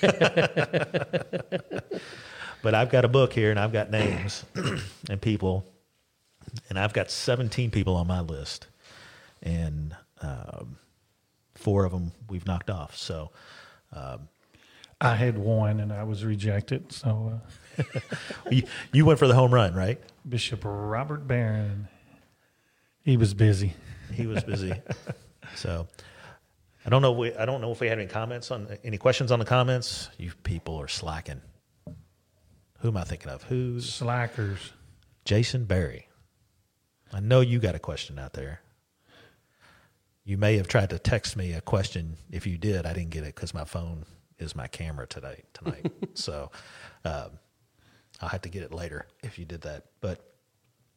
but I've got a book here and I've got names and people, and I've got 17 people on my list, and um, four of them we've knocked off. So um, I had one and I was rejected. So uh. you, you went for the home run, right? Bishop Robert Barron. He was busy. He was busy. so I don't know. We, I don't know if we had any comments on any questions on the comments. You people are slacking. Who am I thinking of? Who's slackers? Jason Barry. I know you got a question out there. You may have tried to text me a question. If you did, I didn't get it because my phone is my camera today tonight. so um, I'll have to get it later if you did that. But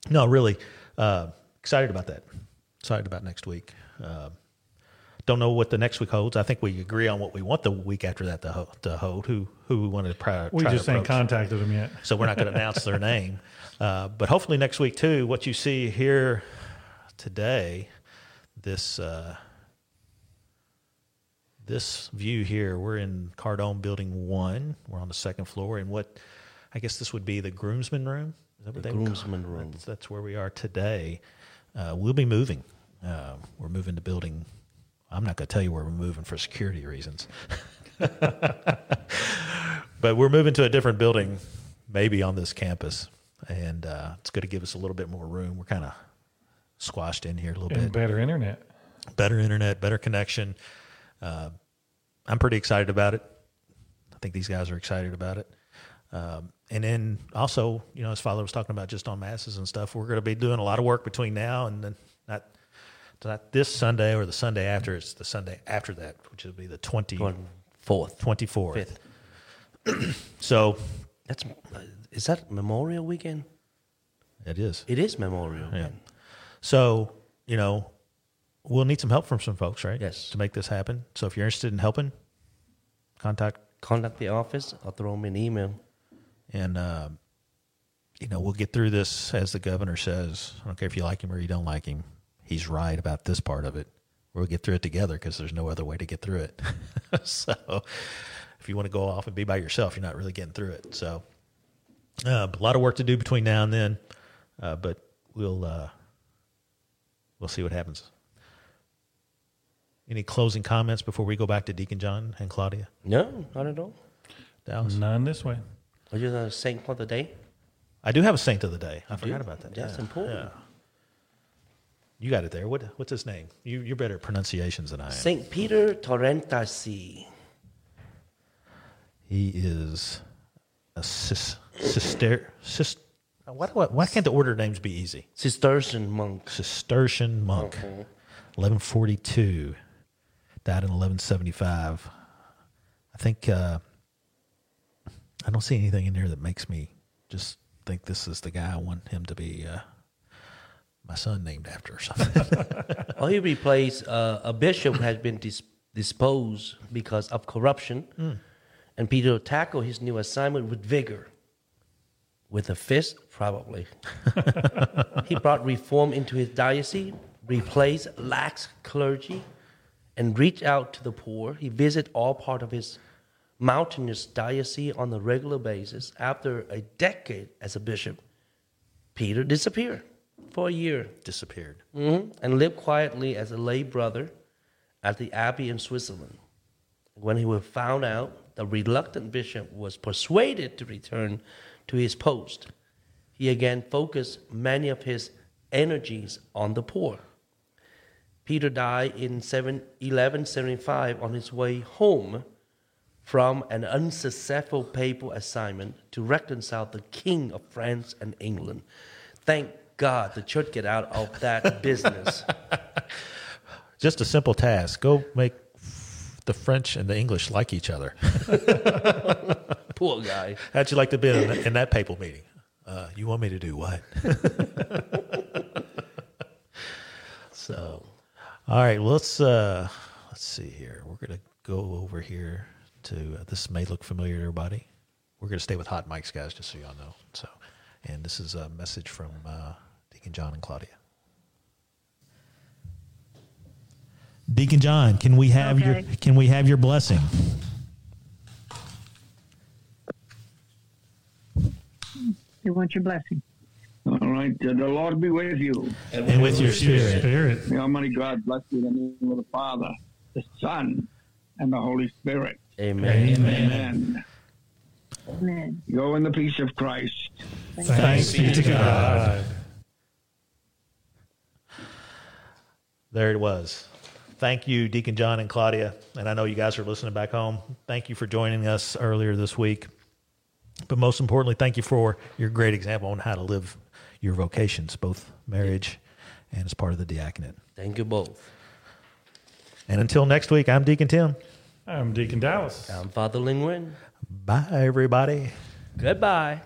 no, really, uh, excited about that. Excited about next week. Uh, don't know what the next week holds. I think we agree on what we want the week after that to, to hold. Who who we wanted to try. We just ain't contacted them yet, so we're not going to announce their name. Uh, but hopefully next week too. What you see here today, this uh, this view here, we're in Cardome Building One. We're on the second floor, and what I guess this would be the groomsman room. Is that what the they groomsman room? That's, that's where we are today. Uh, we'll be moving. Uh, we're moving to building. I'm not going to tell you where we're moving for security reasons, but we're moving to a different building, maybe on this campus, and uh, it's going to give us a little bit more room. We're kind of squashed in here a little and bit. Better internet. Better internet, better connection. Uh, I'm pretty excited about it. I think these guys are excited about it. Um, and then also, you know, as Father was talking about just on masses and stuff, we're going to be doing a lot of work between now and then not not this Sunday or the Sunday after. It's the Sunday after that, which will be the 24th. 24th. so that's is that Memorial Weekend? It is. It is Memorial. Yeah. So you know, we'll need some help from some folks, right? Yes. To make this happen. So if you're interested in helping, contact contact the office. I'll throw them an email and uh, you know we'll get through this as the governor says. I don't care if you like him or you don't like him. He's right about this part of it. We'll get through it together because there's no other way to get through it. so if you want to go off and be by yourself, you're not really getting through it. So uh, a lot of work to do between now and then, uh, but we'll uh, we'll see what happens. Any closing comments before we go back to Deacon John and Claudia? No, not at all. Dallas? None this way. Are you the saint for the day? I do have a saint of the day. I forgot about that. That's Yeah, important. yeah. You got it there. What, what's his name? You, you're better at pronunciations than I am. Saint Peter Tarentaise. He is a cis, sister. Why, do I, why can't the order names be easy? Cistercian monk. Cistercian monk, 1142, died in 1175. I think uh, I don't see anything in there that makes me just think this is the guy I want him to be uh, my son named after or something. Oh, he replaced uh, a bishop who had been dis- disposed because of corruption. And Peter tackled his new assignment with vigor. With a fist, probably. he brought reform into his diocese, replaced lax clergy, and reached out to the poor. He visited all part of his mountainous diocese on a regular basis. After a decade as a bishop, Peter disappeared for a year Disappeared. Mhm. and lived quietly as a lay brother at the abbey in Switzerland. When he was found out, the reluctant bishop was persuaded to return to his post. He again focused many of his energies on the poor. Peter died in 7, 1175 on his way home from an unsuccessful papal assignment to reconcile the king of France and England. Thank God the church get out of that business. Just a simple task. Go make the French and the English like each other. Poor guy. How'd you like to be in, in that papal meeting? Uh, you want me to do what? so, all right. Well, let's uh, let's see here. We're gonna go over here to uh, this may look familiar to everybody. We're gonna stay with hot mics, guys, just so y'all know. So, and this is a message from uh, Deacon John and Claudia. Deacon John, can we have your Okay. can we have your blessing? They want your blessing. All right. Uh, the Lord be with you. And with your spirit. Spirit. May Almighty God bless you in the name of the Father, the Son, and the Holy Spirit. Amen. Amen. Amen. Go in the peace of Christ. Thanks be to God. There it was. Thank you, Deacon John and Claudia. And I know you guys are listening back home. Thank you for joining us earlier this week. But most importantly, thank you for your great example on how to live your vocations, both marriage and as part of the diaconate. Thank you both. And until next week, I'm Deacon Tim. I'm Deacon Dallas. I'm Father Ling Wen. Bye, everybody. Goodbye.